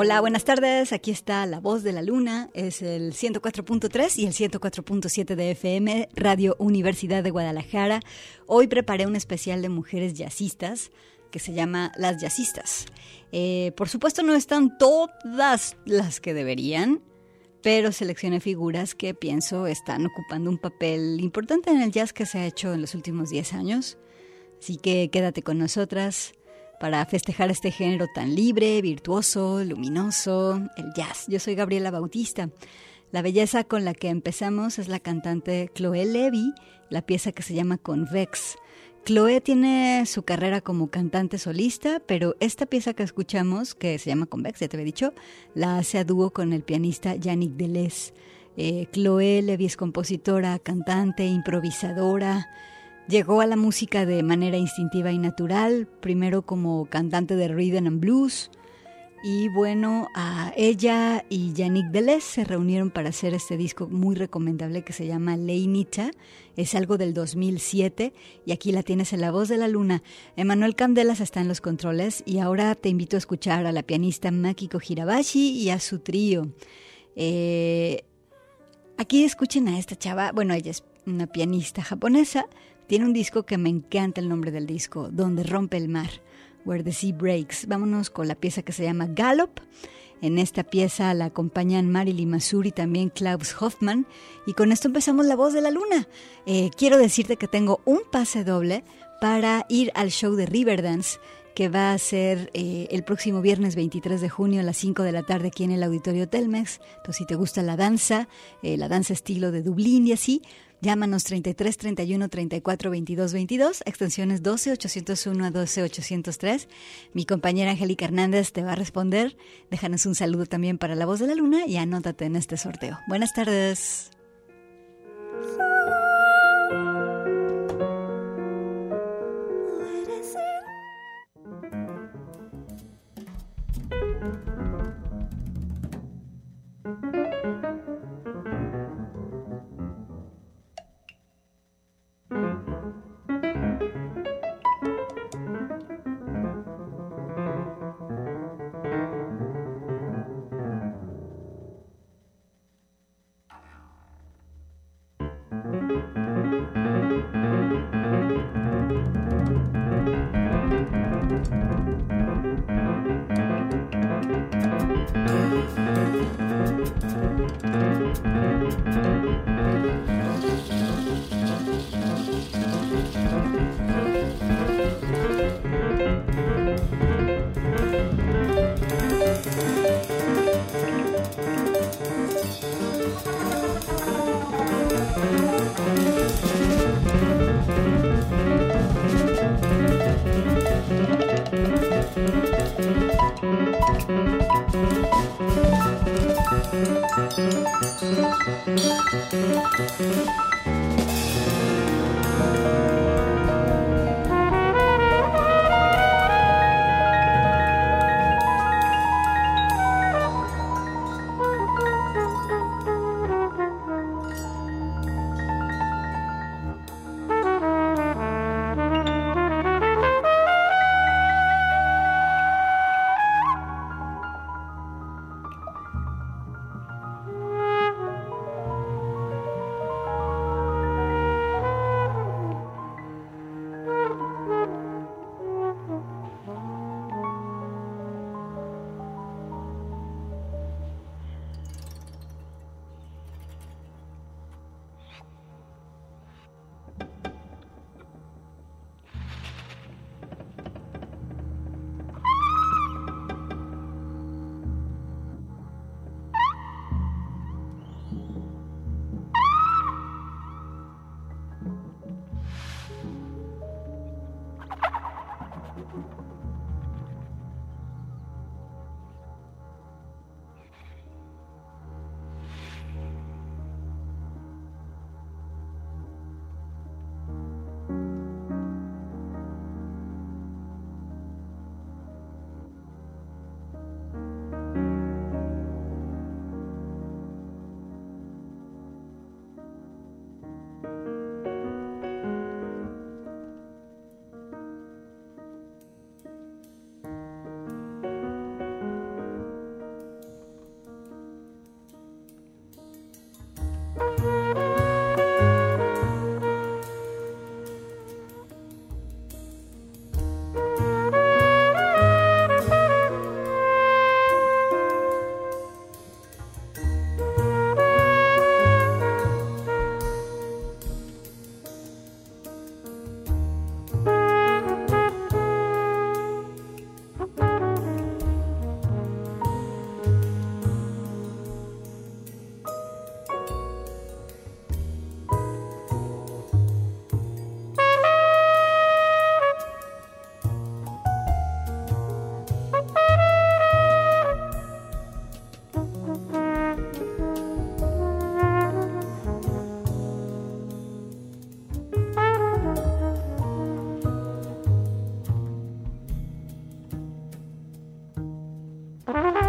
Hola, buenas tardes. Aquí está La Voz de la Luna. Es el 104.3 y el 104.7 de FM, Radio Universidad de Guadalajara. Hoy preparé un especial de mujeres jazzistas que se llama Las Jazzistas. Eh, por supuesto no están todas las que deberían, pero seleccioné figuras que pienso están ocupando un papel importante en el jazz que se ha hecho en los últimos 10 años. Así que quédate con nosotras para festejar este género tan libre, virtuoso, luminoso, el jazz. Yo soy Gabriela Bautista. La belleza con la que empezamos es la cantante Chloé Levy, la pieza que se llama Convex. Chloé tiene su carrera como cantante solista, pero esta pieza que escuchamos, que se llama Convex, ya te había dicho, la hace a dúo con el pianista Yannick Deleuze. Eh, Chloé Levy es compositora, cantante, improvisadora, Llegó a la música de manera instintiva y natural, primero como cantante de rhythm and blues, Y bueno, ella y Yannick Deleuze se reunieron para hacer este disco muy recomendable que se llama Leinita. Es algo del 2007 y aquí la tienes en La Voz de la Luna. Emanuel Candelas está en los controles y ahora te invito a escuchar a la pianista Makiko Hirabashi y a su trío. Eh, aquí escuchen a esta chava, bueno, ella es una pianista japonesa, tiene un disco que me encanta el nombre del disco, Donde rompe el mar. Where the Sea Breaks. Vámonos con la pieza que se llama Gallop. En esta pieza la acompañan Marilyn Masuri y también Klaus Hoffman. Y con esto empezamos La Voz de la Luna. Eh, quiero decirte que tengo un pase doble para ir al show de Riverdance que va a ser eh, el próximo viernes 23 de junio a las 5 de la tarde aquí en el Auditorio Telmex. Entonces, si te gusta la danza, eh, la danza estilo de Dublín y así, Llámanos 33 31 34 22 22, extensiones 12 801 a 12 803. Mi compañera Angélica Hernández te va a responder. Déjanos un saludo también para la voz de la luna y anótate en este sorteo. Buenas tardes. Bye.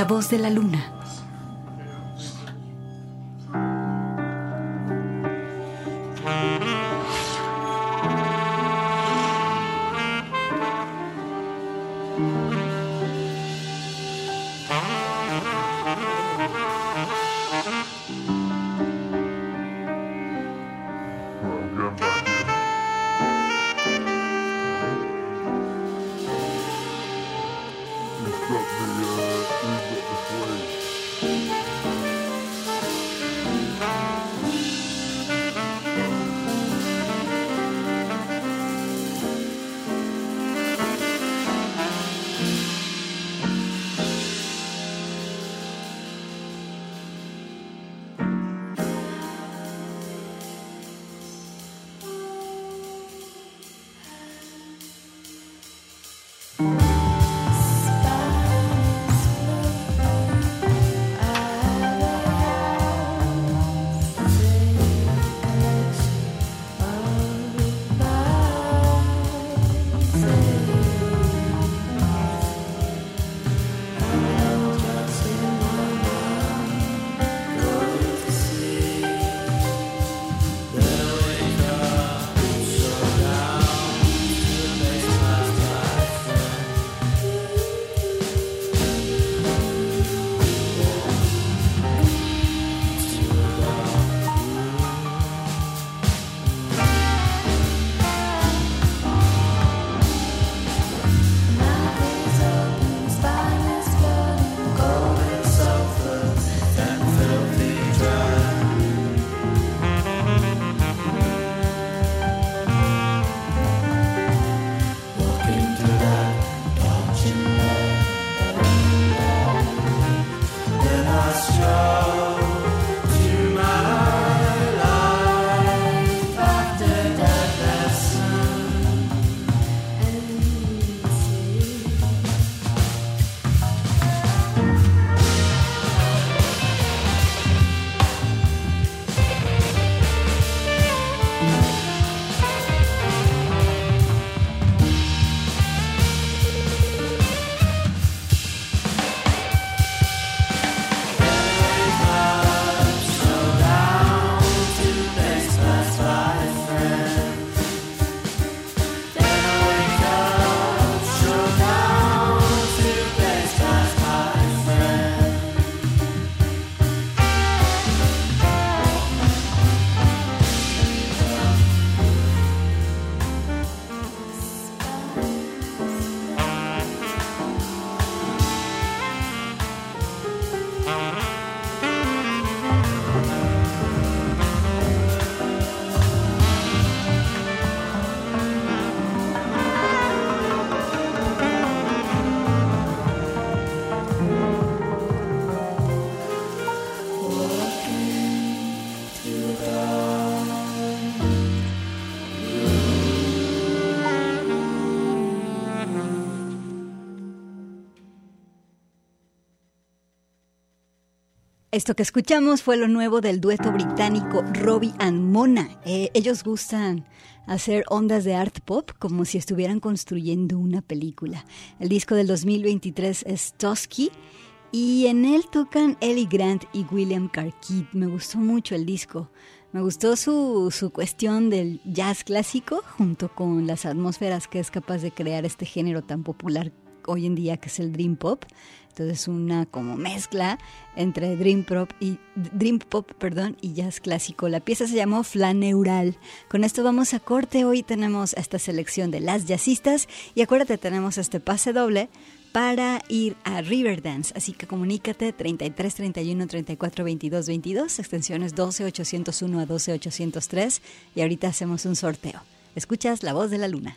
La voz de la luna. Esto que escuchamos fue lo nuevo del dueto británico Robbie and Mona. Eh, ellos gustan hacer ondas de art pop como si estuvieran construyendo una película. El disco del 2023 es Tusky y en él tocan Ellie Grant y William Carkeet. Me gustó mucho el disco. Me gustó su, su cuestión del jazz clásico junto con las atmósferas que es capaz de crear este género tan popular hoy en día, que es el Dream Pop. Entonces una como mezcla entre Dream Pop y Dream Pop, perdón, y jazz clásico. La pieza se llamó Flaneural. Con esto vamos a corte. Hoy tenemos esta selección de las jazzistas y acuérdate tenemos este pase doble para ir a Riverdance. Así que comunícate 33 31 34 22 22, extensiones 12 801 a 12 803 y ahorita hacemos un sorteo. Escuchas La Voz de la Luna.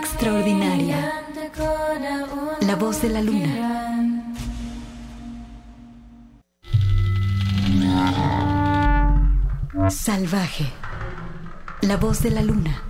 Extraordinaria. La voz de la luna. Salvaje. La voz de la luna.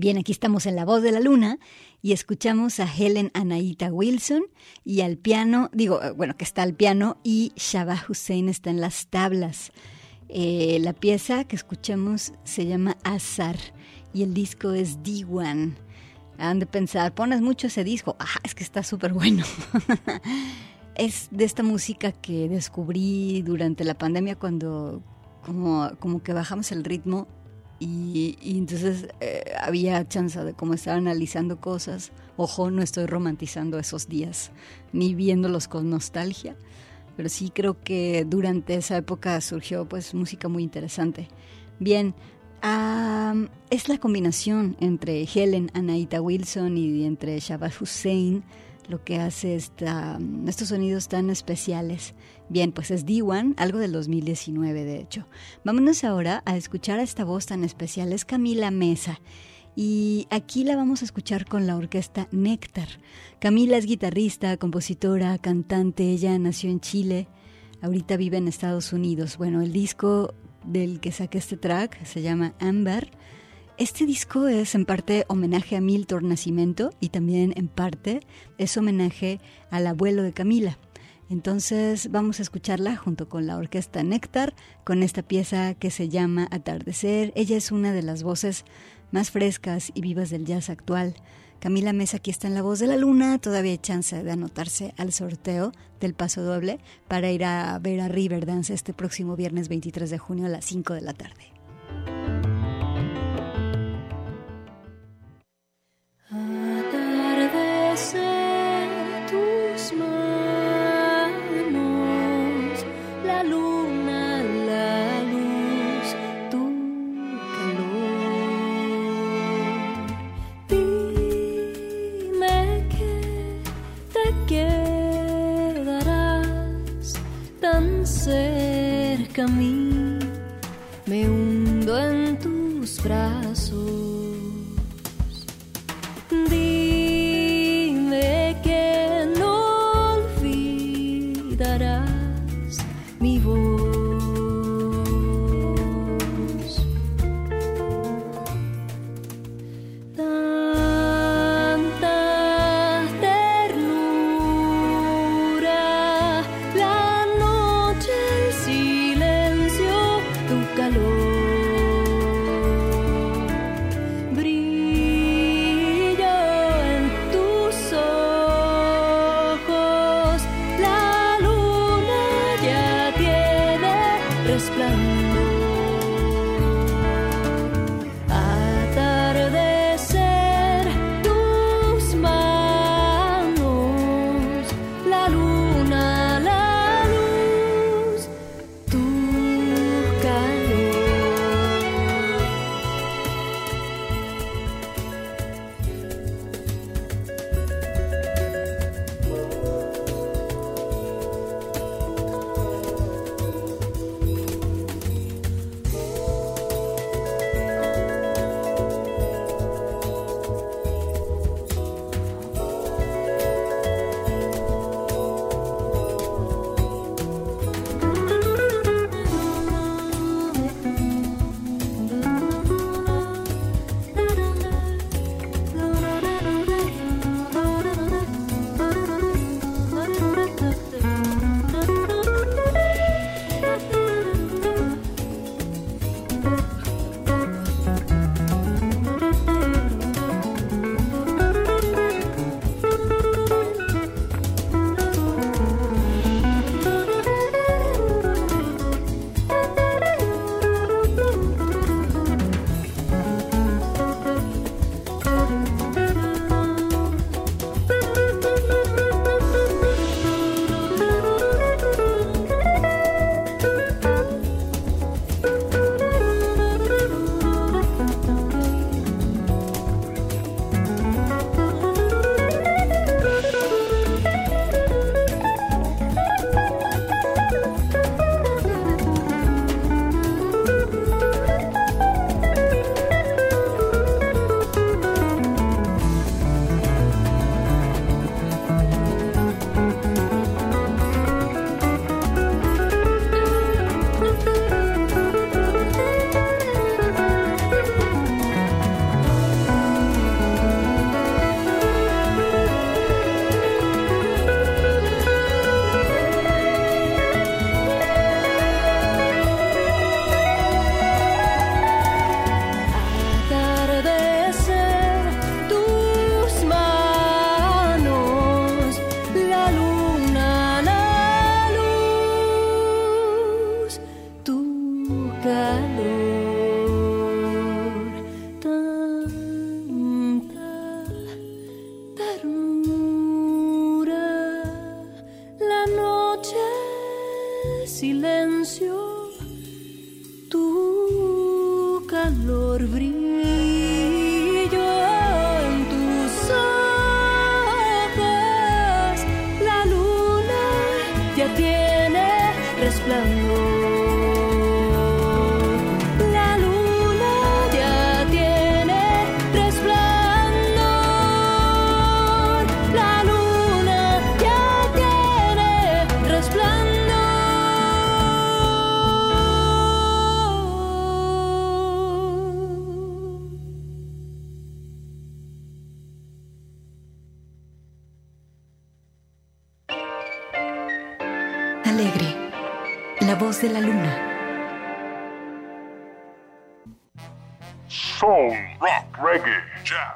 Bien, aquí estamos en La Voz de la Luna y escuchamos a Helen Anaita Wilson y al piano, digo, eh, bueno, que está al piano y Shabah Hussein está en las tablas. Eh, la pieza que escuchamos se llama Azar y el disco es D1. Han de pensar, pones mucho ese disco. Ah, es que está súper bueno. es de esta música que descubrí durante la pandemia cuando como, como que bajamos el ritmo y, entonces eh, había chance de como estar analizando cosas. Ojo, no estoy romantizando esos días ni viéndolos con nostalgia, pero sí creo que durante esa época surgió pues música muy interesante. Bien, es la combinación entre Helen Anaita Wilson y entre Shabbat Hussein lo que hace esta, estos sonidos tan especiales. Bien, pues es D1, algo del 2019 de hecho. Vámonos ahora a escuchar a esta voz tan especial, es Camila Mesa. Y aquí la vamos a escuchar con la orquesta Néctar. Camila es guitarrista, compositora, cantante, ella nació en Chile, ahorita vive en Estados Unidos. Bueno, el disco del que saqué este track se llama Amber este disco es en parte homenaje a Milton Nacimiento y también en parte es homenaje al abuelo de Camila. Entonces vamos a escucharla junto con la orquesta Néctar con esta pieza que se llama Atardecer. Ella es una de las voces más frescas y vivas del jazz actual. Camila Mesa aquí está en La Voz de la Luna, todavía hay chance de anotarse al sorteo del paso doble para ir a ver a Riverdance este próximo viernes 23 de junio a las 5 de la tarde.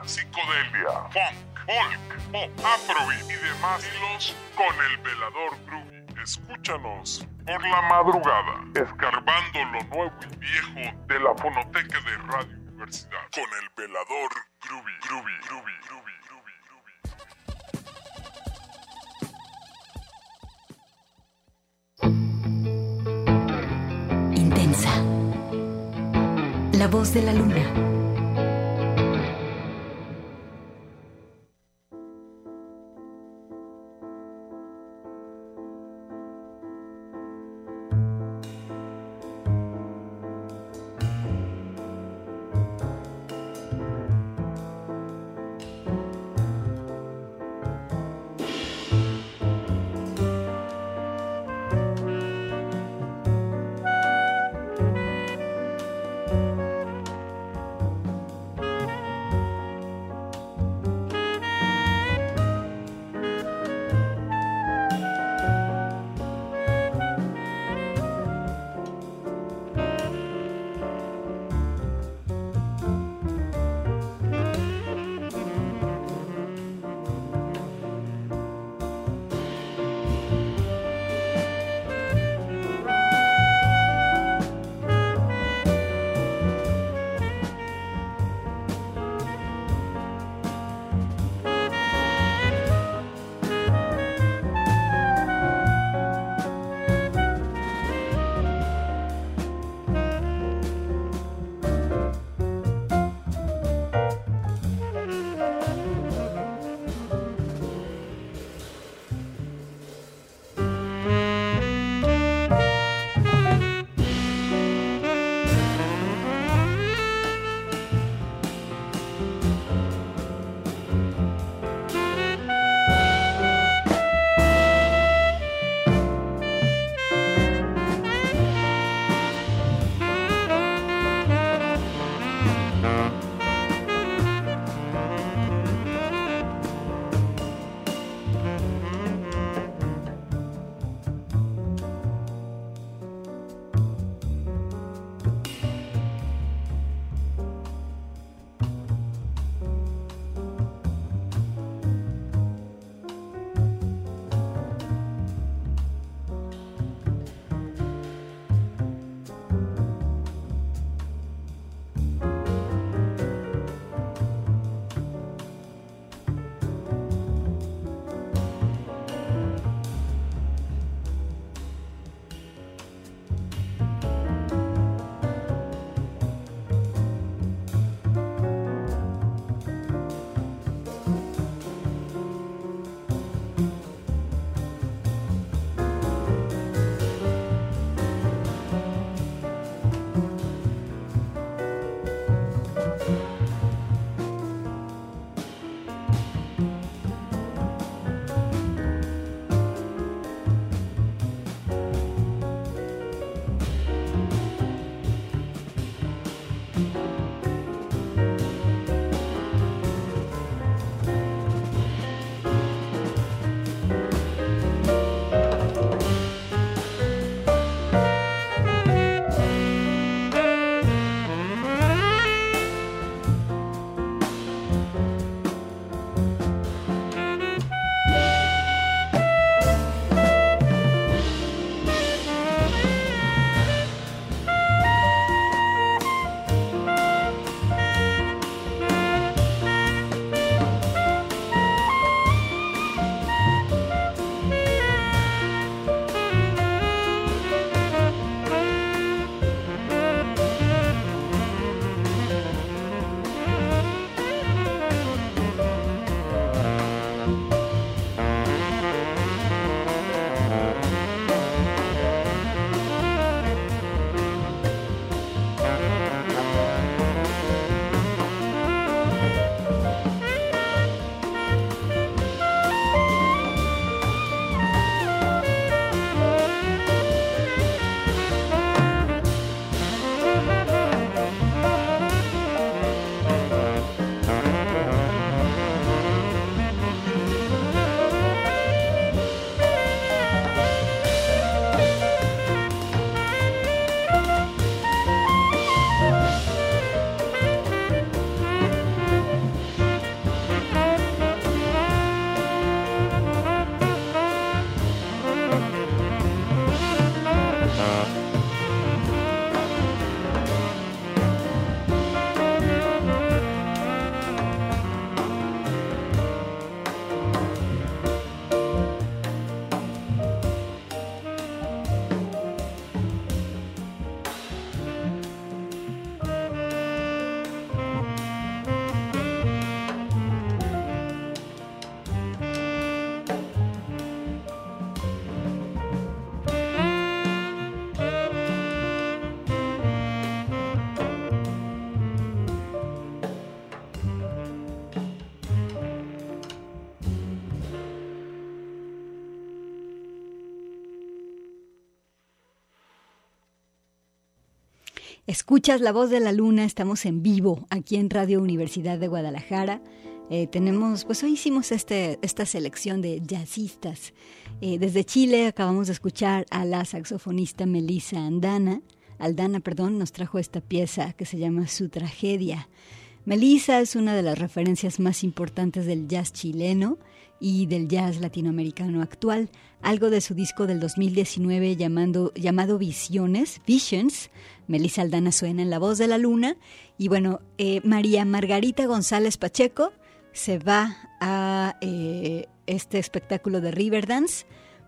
Psicodelia, funk, folk, pop, afrobeat y demás hilos con el velador groovy. Escúchanos por la madrugada, escarbando lo nuevo y viejo de la fonoteca de Radio Universidad con el velador groovy, groovy, groovy, groovy. La voz de la luna. Escuchas La Voz de la Luna, estamos en vivo aquí en Radio Universidad de Guadalajara. Eh, tenemos, pues hoy hicimos este, esta selección de jazzistas. Eh, desde Chile acabamos de escuchar a la saxofonista Melissa Andana. Aldana, perdón, nos trajo esta pieza que se llama Su Tragedia. Melissa es una de las referencias más importantes del jazz chileno y del jazz latinoamericano actual. Algo de su disco del 2019 llamado Visiones, Visions, Melissa Aldana suena en La Voz de la Luna. Y bueno, eh, María Margarita González Pacheco se va a eh, este espectáculo de Riverdance.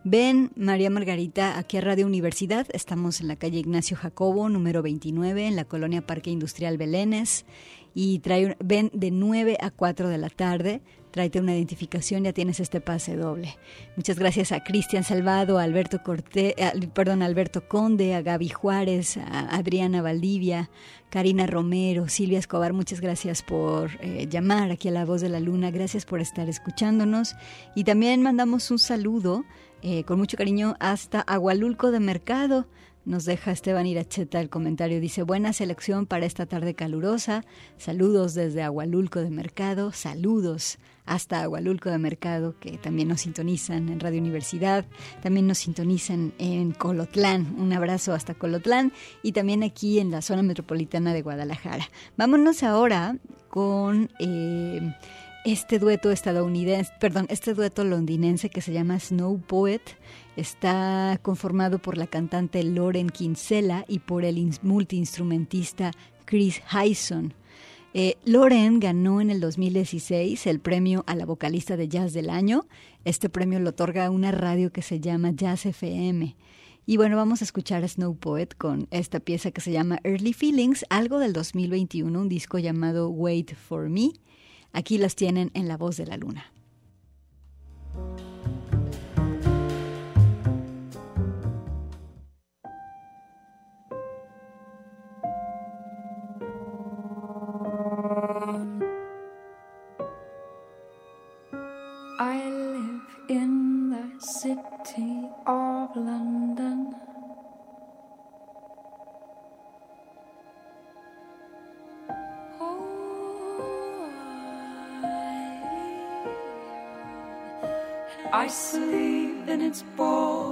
Ven, María Margarita, aquí a Radio Universidad. Estamos en la calle Ignacio Jacobo, número 29, en la colonia Parque Industrial Belénes. Y trae, ven de 9 a 4 de la tarde tráete una identificación, ya tienes este pase doble. Muchas gracias a Cristian Salvado, a Alberto Corté, perdón, Alberto Conde, a Gaby Juárez, a Adriana Valdivia, Karina Romero, Silvia Escobar, muchas gracias por eh, llamar aquí a La Voz de la Luna, gracias por estar escuchándonos y también mandamos un saludo eh, con mucho cariño hasta Agualulco de Mercado. Nos deja Esteban Iracheta el comentario. Dice, buena selección para esta tarde calurosa. Saludos desde Agualulco de Mercado. Saludos hasta Agualulco de Mercado, que también nos sintonizan en Radio Universidad. También nos sintonizan en Colotlán. Un abrazo hasta Colotlán. Y también aquí en la zona metropolitana de Guadalajara. Vámonos ahora con... Eh, este dueto estadounidense, perdón, este dueto londinense que se llama Snow Poet está conformado por la cantante Lauren Kinsella y por el multiinstrumentista Chris Hyson. Eh, Lauren ganó en el 2016 el premio a la vocalista de jazz del año. Este premio lo otorga una radio que se llama Jazz FM. Y bueno, vamos a escuchar a Snow Poet con esta pieza que se llama Early Feelings, algo del 2021, un disco llamado Wait for Me. Aquí las tienen en La Voz de la Luna. I sleep in its ball.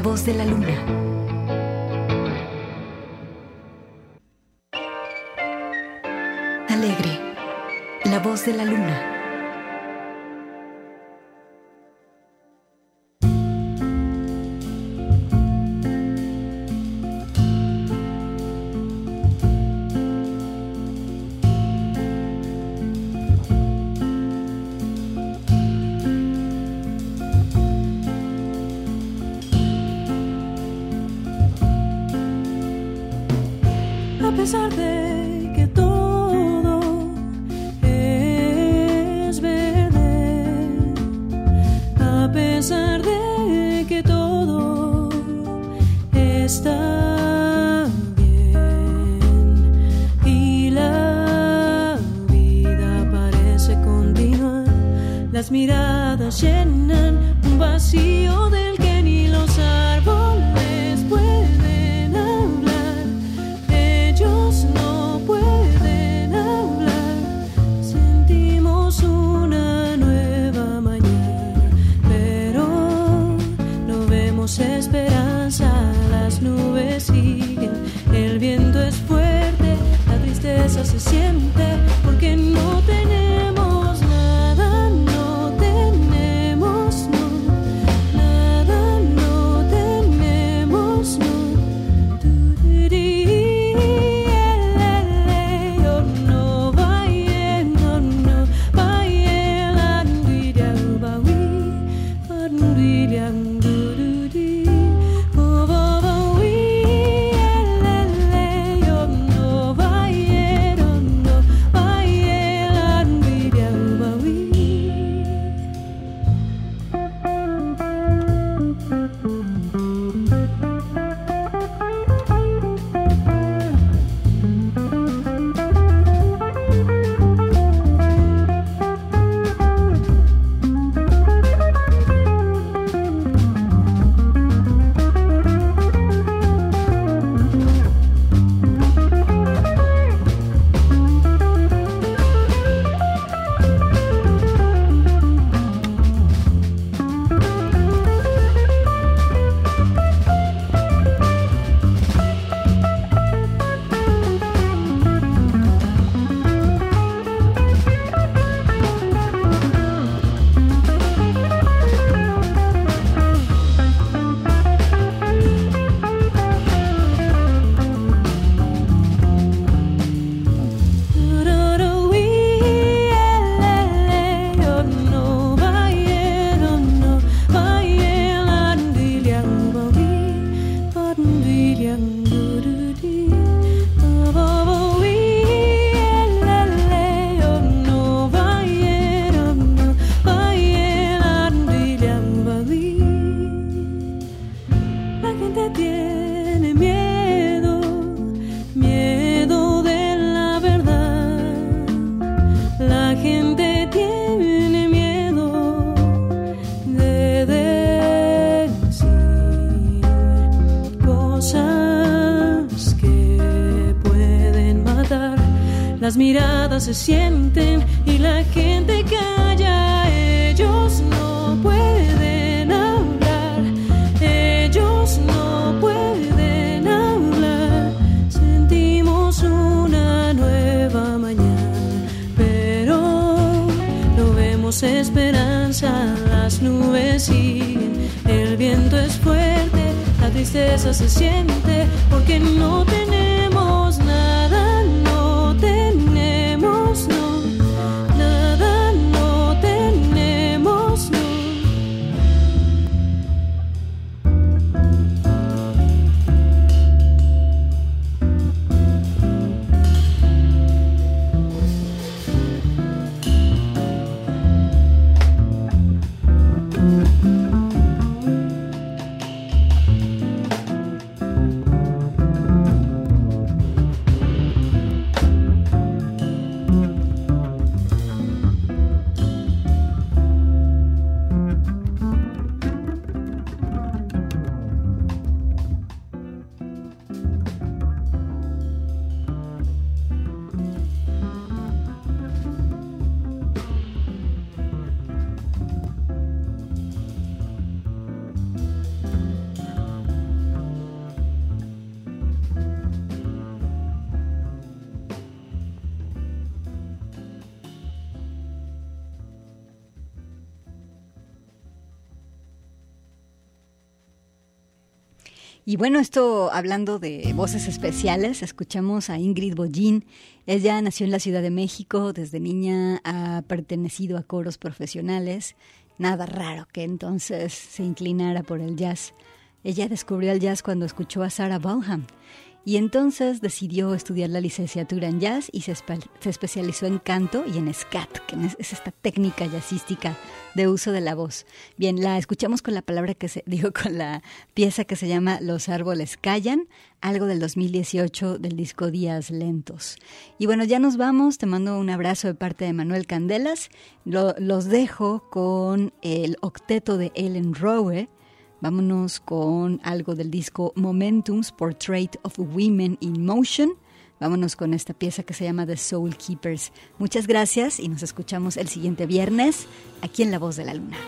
La voz de la luna. Alegre. La voz de la luna. mirar. tenemos esperanza, las nubes siguen, el viento es fuerte, la tristeza se siente porque no tenemos bueno, esto hablando de voces especiales, escuchamos a Ingrid Bollín. Ella nació en la Ciudad de México, desde niña ha pertenecido a coros profesionales. Nada raro que entonces se inclinara por el jazz. Ella descubrió el jazz cuando escuchó a Sarah Vaughan y entonces decidió estudiar la licenciatura en jazz y se, se especializó en canto y en scat, que es- es esta técnica jazzística de uso de la voz. Bien, la escuchamos con la palabra que se digo con la pieza que se llama Los árboles callan, algo del 2018 del disco Días Lentos. Y bueno, ya nos vamos, te mando un abrazo de parte de Manuel Candelas. Lo- los dejo con el octeto de Ellen Rowe. Vámonos con algo del disco Momentum's Portrait of Women in Motion. Vámonos con esta pieza que se llama The Soul Keepers. Muchas gracias y nos escuchamos el siguiente viernes aquí en La Voz de la Luna.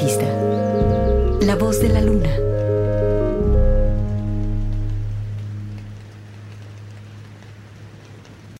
Universidad